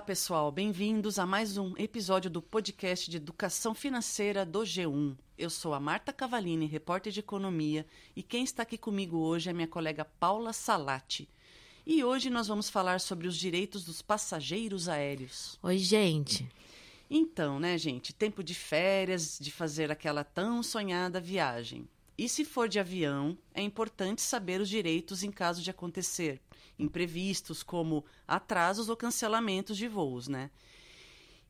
Olá, pessoal. Bem-vindos a mais um episódio do podcast de Educação Financeira do G1. Eu sou a Marta Cavalini, repórter de economia, e quem está aqui comigo hoje é minha colega Paula Salati. E hoje nós vamos falar sobre os direitos dos passageiros aéreos. Oi, gente. Então, né, gente, tempo de férias, de fazer aquela tão sonhada viagem. E se for de avião, é importante saber os direitos em caso de acontecer imprevistos, como atrasos ou cancelamentos de voos, né?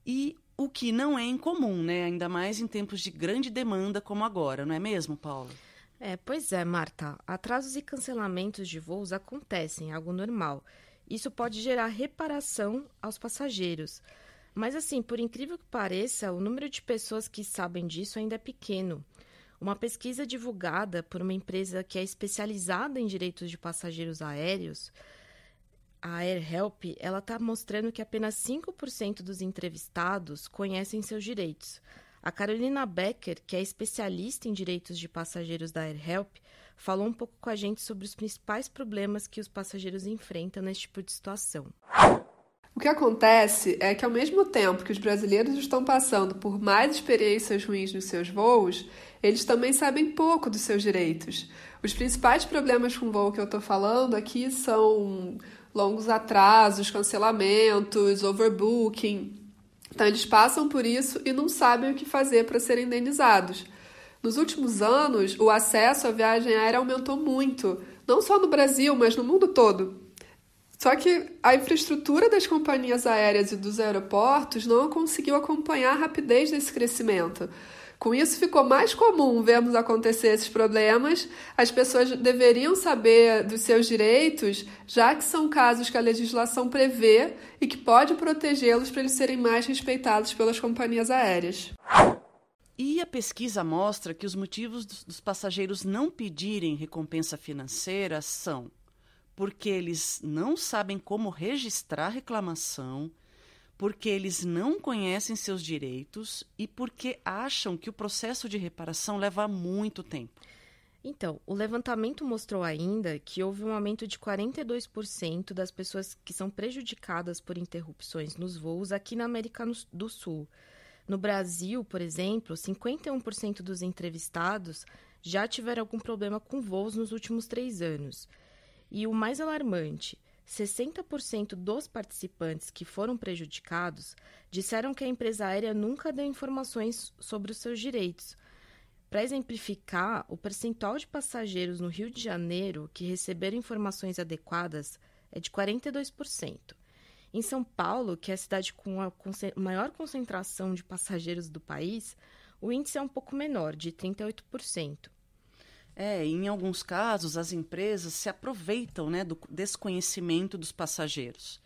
E o que não é incomum, né? Ainda mais em tempos de grande demanda como agora, não é mesmo, Paula? É, pois é, Marta. Atrasos e cancelamentos de voos acontecem, algo normal. Isso pode gerar reparação aos passageiros. Mas, assim, por incrível que pareça, o número de pessoas que sabem disso ainda é pequeno. Uma pesquisa divulgada por uma empresa que é especializada em direitos de passageiros aéreos a AirHelp ela está mostrando que apenas 5% dos entrevistados conhecem seus direitos. A Carolina Becker, que é especialista em direitos de passageiros da AirHelp, falou um pouco com a gente sobre os principais problemas que os passageiros enfrentam nesse tipo de situação. O que acontece é que, ao mesmo tempo que os brasileiros estão passando por mais experiências ruins nos seus voos, eles também sabem pouco dos seus direitos. Os principais problemas com o voo que eu estou falando aqui são longos atrasos, cancelamentos, overbooking. Então, eles passam por isso e não sabem o que fazer para serem indenizados. Nos últimos anos, o acesso à viagem aérea aumentou muito, não só no Brasil, mas no mundo todo. Só que a infraestrutura das companhias aéreas e dos aeroportos não conseguiu acompanhar a rapidez desse crescimento. Com isso, ficou mais comum vermos acontecer esses problemas. As pessoas deveriam saber dos seus direitos, já que são casos que a legislação prevê e que pode protegê-los para eles serem mais respeitados pelas companhias aéreas. E a pesquisa mostra que os motivos dos passageiros não pedirem recompensa financeira são porque eles não sabem como registrar reclamação, porque eles não conhecem seus direitos e porque acham que o processo de reparação leva muito tempo. Então, o levantamento mostrou ainda que houve um aumento de 42% das pessoas que são prejudicadas por interrupções nos voos aqui na América do Sul. No Brasil, por exemplo, 51% dos entrevistados já tiveram algum problema com voos nos últimos três anos. E o mais alarmante, 60% dos participantes que foram prejudicados disseram que a empresa aérea nunca deu informações sobre os seus direitos. Para exemplificar, o percentual de passageiros no Rio de Janeiro que receberam informações adequadas é de 42%. Em São Paulo, que é a cidade com a maior concentração de passageiros do país, o índice é um pouco menor, de 38%. É, em alguns casos, as empresas se aproveitam né, do desconhecimento dos passageiros.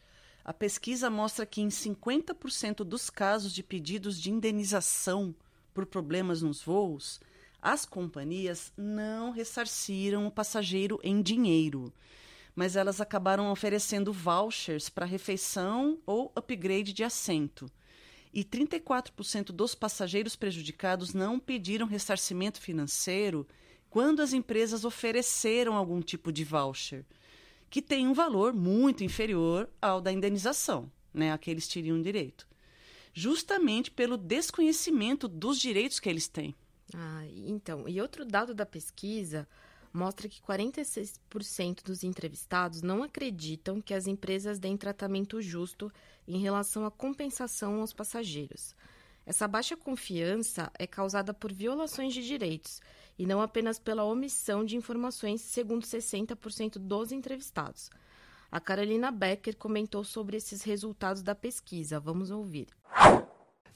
A pesquisa mostra que em 50% dos casos de pedidos de indenização por problemas nos voos, as companhias não ressarciram o passageiro em dinheiro, mas elas acabaram oferecendo vouchers para refeição ou upgrade de assento. E 34% dos passageiros prejudicados não pediram ressarcimento financeiro quando as empresas ofereceram algum tipo de voucher, que tem um valor muito inferior ao da indenização, né, a que eles teriam direito, justamente pelo desconhecimento dos direitos que eles têm. Ah, então, e outro dado da pesquisa mostra que 46% dos entrevistados não acreditam que as empresas deem tratamento justo em relação à compensação aos passageiros. Essa baixa confiança é causada por violações de direitos e não apenas pela omissão de informações, segundo 60% dos entrevistados. A Carolina Becker comentou sobre esses resultados da pesquisa. Vamos ouvir.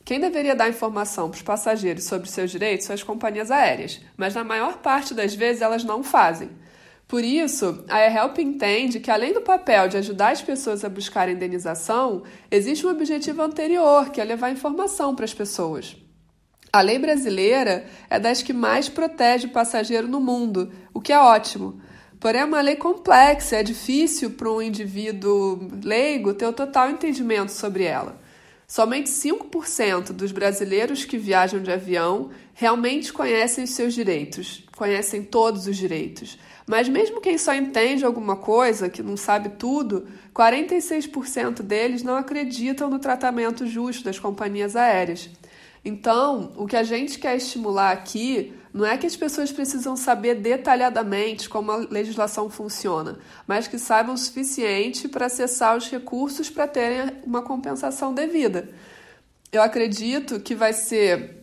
Quem deveria dar informação para os passageiros sobre seus direitos são as companhias aéreas, mas na maior parte das vezes elas não fazem. Por isso, a AirHelp entende que, além do papel de ajudar as pessoas a buscar indenização, existe um objetivo anterior, que é levar informação para as pessoas. A lei brasileira é das que mais protege o passageiro no mundo, o que é ótimo. Porém, é uma lei complexa, é difícil para um indivíduo leigo ter o total entendimento sobre ela. Somente 5% dos brasileiros que viajam de avião realmente conhecem os seus direitos, conhecem todos os direitos. Mas mesmo quem só entende alguma coisa, que não sabe tudo, 46% deles não acreditam no tratamento justo das companhias aéreas. Então, o que a gente quer estimular aqui não é que as pessoas precisam saber detalhadamente como a legislação funciona, mas que saibam o suficiente para acessar os recursos para terem uma compensação devida. Eu acredito que vai ser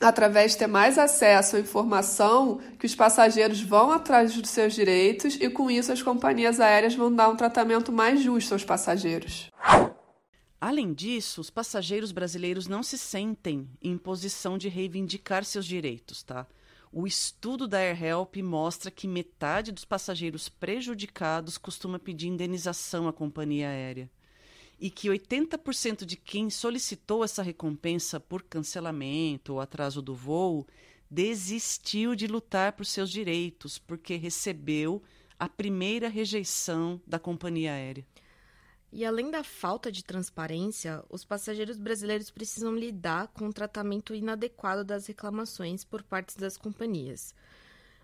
através de ter mais acesso à informação que os passageiros vão atrás dos seus direitos e com isso as companhias aéreas vão dar um tratamento mais justo aos passageiros. Além disso, os passageiros brasileiros não se sentem em posição de reivindicar seus direitos, tá? O estudo da AirHelp mostra que metade dos passageiros prejudicados costuma pedir indenização à companhia aérea e que 80% de quem solicitou essa recompensa por cancelamento ou atraso do voo desistiu de lutar por seus direitos porque recebeu a primeira rejeição da companhia aérea. E além da falta de transparência, os passageiros brasileiros precisam lidar com o tratamento inadequado das reclamações por parte das companhias.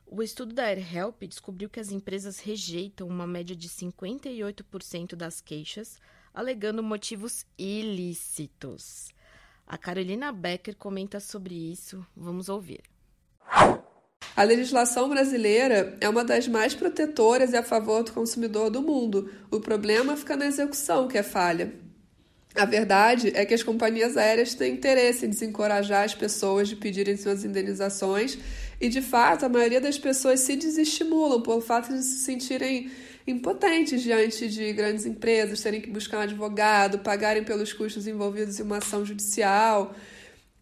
O estudo da AirHelp descobriu que as empresas rejeitam uma média de 58% das queixas, alegando motivos ilícitos. A Carolina Becker comenta sobre isso. Vamos ouvir. A legislação brasileira é uma das mais protetoras e a favor do consumidor do mundo. O problema fica na execução, que é falha. A verdade é que as companhias aéreas têm interesse em desencorajar as pessoas de pedirem suas indenizações e, de fato, a maioria das pessoas se desestimulam pelo fato de se sentirem impotentes diante de grandes empresas, terem que buscar um advogado, pagarem pelos custos envolvidos em uma ação judicial.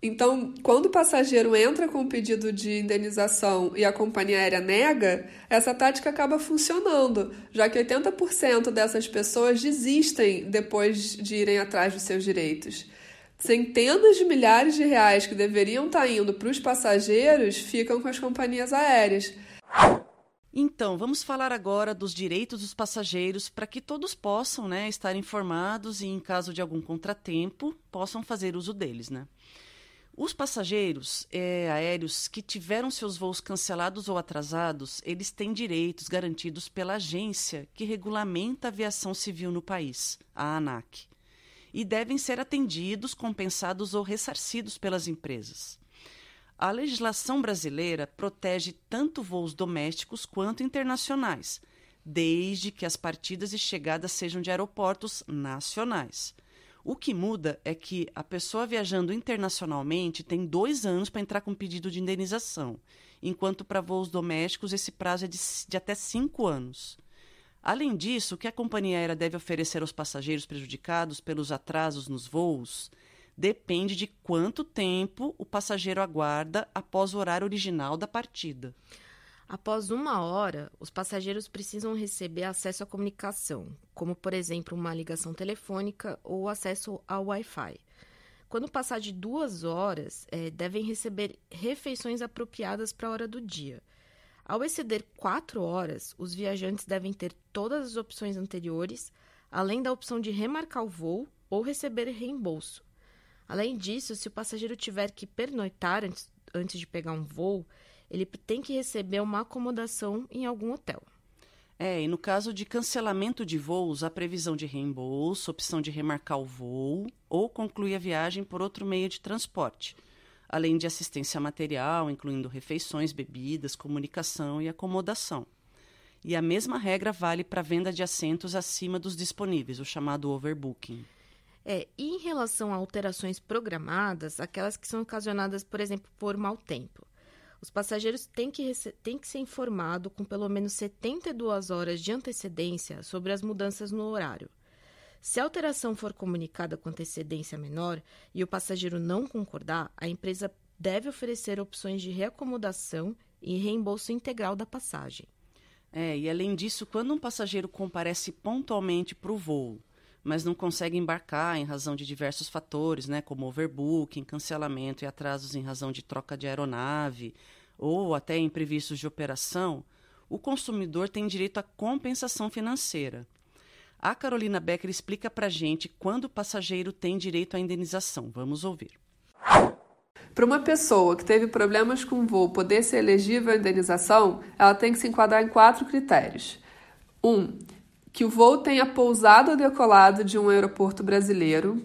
Então, quando o passageiro entra com o pedido de indenização e a companhia aérea nega, essa tática acaba funcionando, já que 80% dessas pessoas desistem depois de irem atrás dos seus direitos. Centenas de milhares de reais que deveriam estar indo para os passageiros ficam com as companhias aéreas. Então, vamos falar agora dos direitos dos passageiros para que todos possam né, estar informados e, em caso de algum contratempo, possam fazer uso deles. Né? Os passageiros é, aéreos que tiveram seus voos cancelados ou atrasados, eles têm direitos garantidos pela agência que regulamenta a aviação civil no país, a ANAC, e devem ser atendidos, compensados ou ressarcidos pelas empresas. A legislação brasileira protege tanto voos domésticos quanto internacionais, desde que as partidas e chegadas sejam de aeroportos nacionais. O que muda é que a pessoa viajando internacionalmente tem dois anos para entrar com pedido de indenização, enquanto para voos domésticos esse prazo é de, de até cinco anos. Além disso, o que a companhia aérea deve oferecer aos passageiros prejudicados pelos atrasos nos voos depende de quanto tempo o passageiro aguarda após o horário original da partida. Após uma hora, os passageiros precisam receber acesso à comunicação, como, por exemplo, uma ligação telefônica ou acesso ao Wi-Fi. Quando passar de duas horas, é, devem receber refeições apropriadas para a hora do dia. Ao exceder quatro horas, os viajantes devem ter todas as opções anteriores, além da opção de remarcar o voo ou receber reembolso. Além disso, se o passageiro tiver que pernoitar antes, antes de pegar um voo, ele tem que receber uma acomodação em algum hotel. É, e no caso de cancelamento de voos, a previsão de reembolso, opção de remarcar o voo ou concluir a viagem por outro meio de transporte, além de assistência material, incluindo refeições, bebidas, comunicação e acomodação. E a mesma regra vale para venda de assentos acima dos disponíveis, o chamado overbooking. É, e em relação a alterações programadas, aquelas que são ocasionadas, por exemplo, por mau tempo. Os passageiros têm que, têm que ser informados com pelo menos 72 horas de antecedência sobre as mudanças no horário. Se a alteração for comunicada com antecedência menor e o passageiro não concordar, a empresa deve oferecer opções de reacomodação e reembolso integral da passagem. É, e além disso, quando um passageiro comparece pontualmente para o voo mas não consegue embarcar em razão de diversos fatores, né, como overbooking, cancelamento e atrasos em razão de troca de aeronave ou até imprevistos de operação, o consumidor tem direito à compensação financeira. A Carolina Becker explica para gente quando o passageiro tem direito à indenização. Vamos ouvir. Para uma pessoa que teve problemas com o voo poder ser elegível à indenização, ela tem que se enquadrar em quatro critérios. Um, que o voo tenha pousado ou decolado de um aeroporto brasileiro.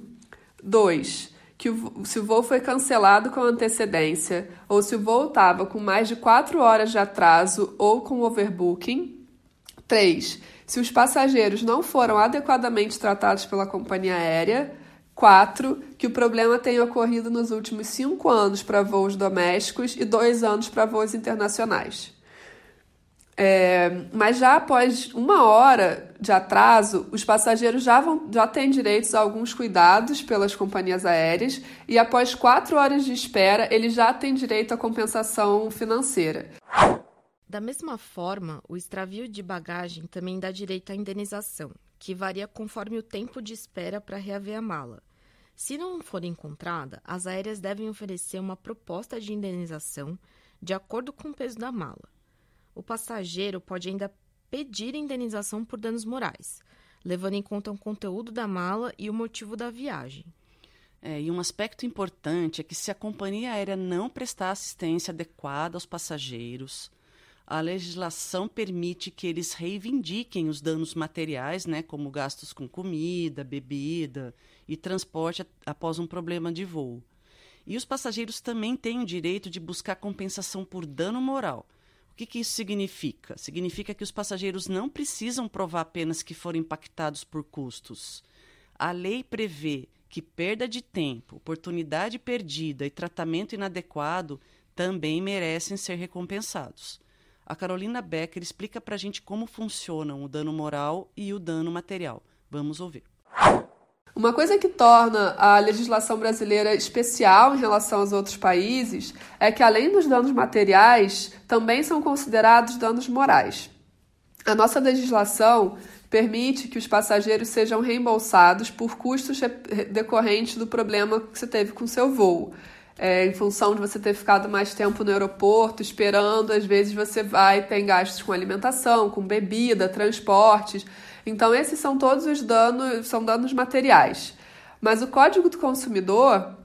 Dois, que o, se o voo foi cancelado com antecedência ou se o voo estava com mais de quatro horas de atraso ou com overbooking. 3. Se os passageiros não foram adequadamente tratados pela companhia aérea. 4. Que o problema tenha ocorrido nos últimos cinco anos para voos domésticos e dois anos para voos internacionais. É, mas já após uma hora de atraso, os passageiros já, vão, já têm direitos a alguns cuidados pelas companhias aéreas e após quatro horas de espera, eles já têm direito à compensação financeira. Da mesma forma, o extravio de bagagem também dá direito à indenização, que varia conforme o tempo de espera para reaver a mala. Se não for encontrada, as aéreas devem oferecer uma proposta de indenização de acordo com o peso da mala o passageiro pode ainda pedir indenização por danos morais, levando em conta o conteúdo da mala e o motivo da viagem. É, e um aspecto importante é que se a companhia aérea não prestar assistência adequada aos passageiros, a legislação permite que eles reivindiquem os danos materiais, né, como gastos com comida, bebida e transporte após um problema de voo. E os passageiros também têm o direito de buscar compensação por dano moral, o que, que isso significa? Significa que os passageiros não precisam provar apenas que foram impactados por custos. A lei prevê que perda de tempo, oportunidade perdida e tratamento inadequado também merecem ser recompensados. A Carolina Becker explica para a gente como funcionam o dano moral e o dano material. Vamos ouvir. Uma coisa que torna a legislação brasileira especial em relação aos outros países é que, além dos danos materiais, também são considerados danos morais. A nossa legislação permite que os passageiros sejam reembolsados por custos decorrentes do problema que você teve com seu voo. É, em função de você ter ficado mais tempo no aeroporto esperando, às vezes você vai ter gastos com alimentação, com bebida, transportes. Então, esses são todos os danos, são danos materiais. Mas o Código do Consumidor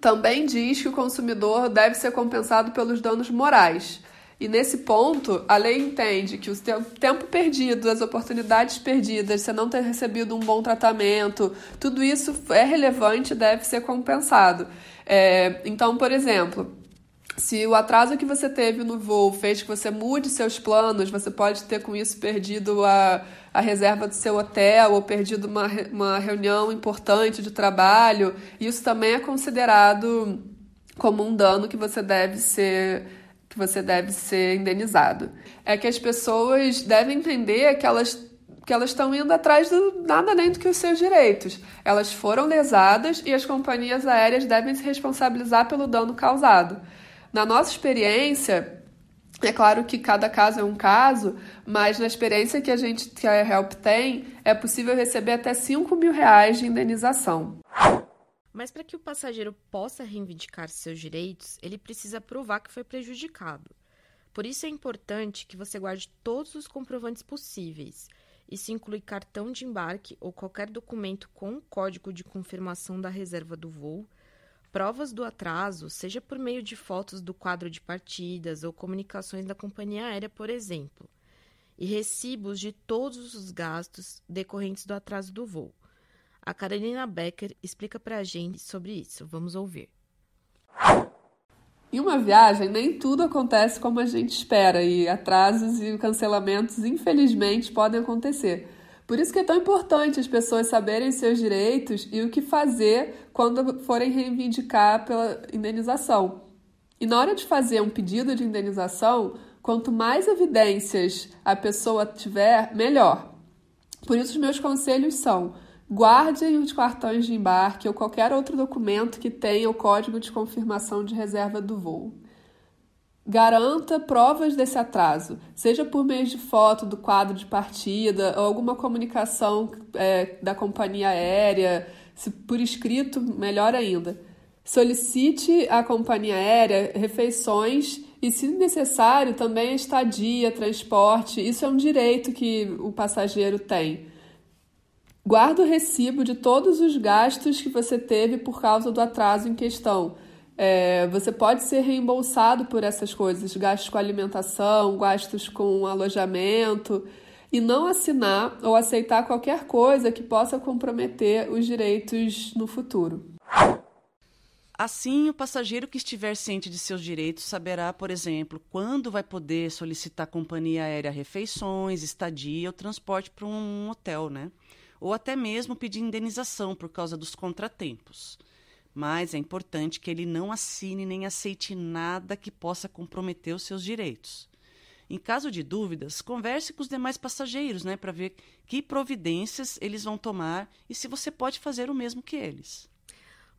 também diz que o consumidor deve ser compensado pelos danos morais. E nesse ponto, a lei entende que o tempo perdido, as oportunidades perdidas, você não ter recebido um bom tratamento, tudo isso é relevante e deve ser compensado. É, então, por exemplo, se o atraso que você teve no voo fez que você mude seus planos, você pode ter com isso perdido a, a reserva do seu hotel ou perdido uma, uma reunião importante de trabalho. Isso também é considerado como um dano que você deve ser que você deve ser indenizado. É que as pessoas devem entender que elas que elas estão indo atrás do nada além do que os seus direitos. Elas foram lesadas e as companhias aéreas devem se responsabilizar pelo dano causado. Na nossa experiência, é claro que cada caso é um caso, mas na experiência que a gente, que a Help tem, é possível receber até 5 mil reais de indenização. Mas para que o passageiro possa reivindicar seus direitos, ele precisa provar que foi prejudicado. Por isso é importante que você guarde todos os comprovantes possíveis. Isso inclui cartão de embarque ou qualquer documento com código de confirmação da reserva do voo, provas do atraso, seja por meio de fotos do quadro de partidas ou comunicações da companhia aérea, por exemplo, e recibos de todos os gastos decorrentes do atraso do voo. A Carolina Becker explica para a gente sobre isso. Vamos ouvir. Em uma viagem, nem tudo acontece como a gente espera e atrasos e cancelamentos, infelizmente, podem acontecer. Por isso que é tão importante as pessoas saberem seus direitos e o que fazer quando forem reivindicar pela indenização. E na hora de fazer um pedido de indenização, quanto mais evidências a pessoa tiver, melhor. Por isso, os meus conselhos são: guardem os cartões de embarque ou qualquer outro documento que tenha o código de confirmação de reserva do voo. Garanta provas desse atraso, seja por meio de foto do quadro de partida ou alguma comunicação é, da companhia aérea, se por escrito, melhor ainda. Solicite à companhia aérea refeições e, se necessário, também estadia, transporte. Isso é um direito que o passageiro tem. Guarda o recibo de todos os gastos que você teve por causa do atraso em questão É, você pode ser reembolsado por essas coisas, gastos com alimentação, gastos com alojamento, e não assinar ou aceitar qualquer coisa que possa comprometer os direitos no futuro. Assim, o passageiro que estiver ciente de seus direitos saberá, por exemplo, quando vai poder solicitar companhia aérea refeições, estadia ou transporte para um hotel, né? Ou até mesmo pedir indenização por causa dos contratempos. Mas é importante que ele não assine nem aceite nada que possa comprometer os seus direitos. Em caso de dúvidas, converse com os demais passageiros, né, para ver que providências eles vão tomar e se você pode fazer o mesmo que eles.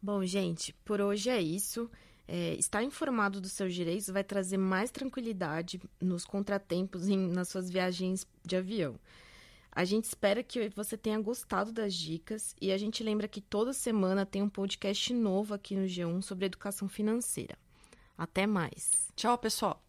Bom, gente, por hoje é isso. É, estar informado dos seus direitos vai trazer mais tranquilidade nos contratempos em, nas suas viagens de avião. A gente espera que você tenha gostado das dicas e a gente lembra que toda semana tem um podcast novo aqui no G1 sobre educação financeira. Até mais. Tchau, pessoal.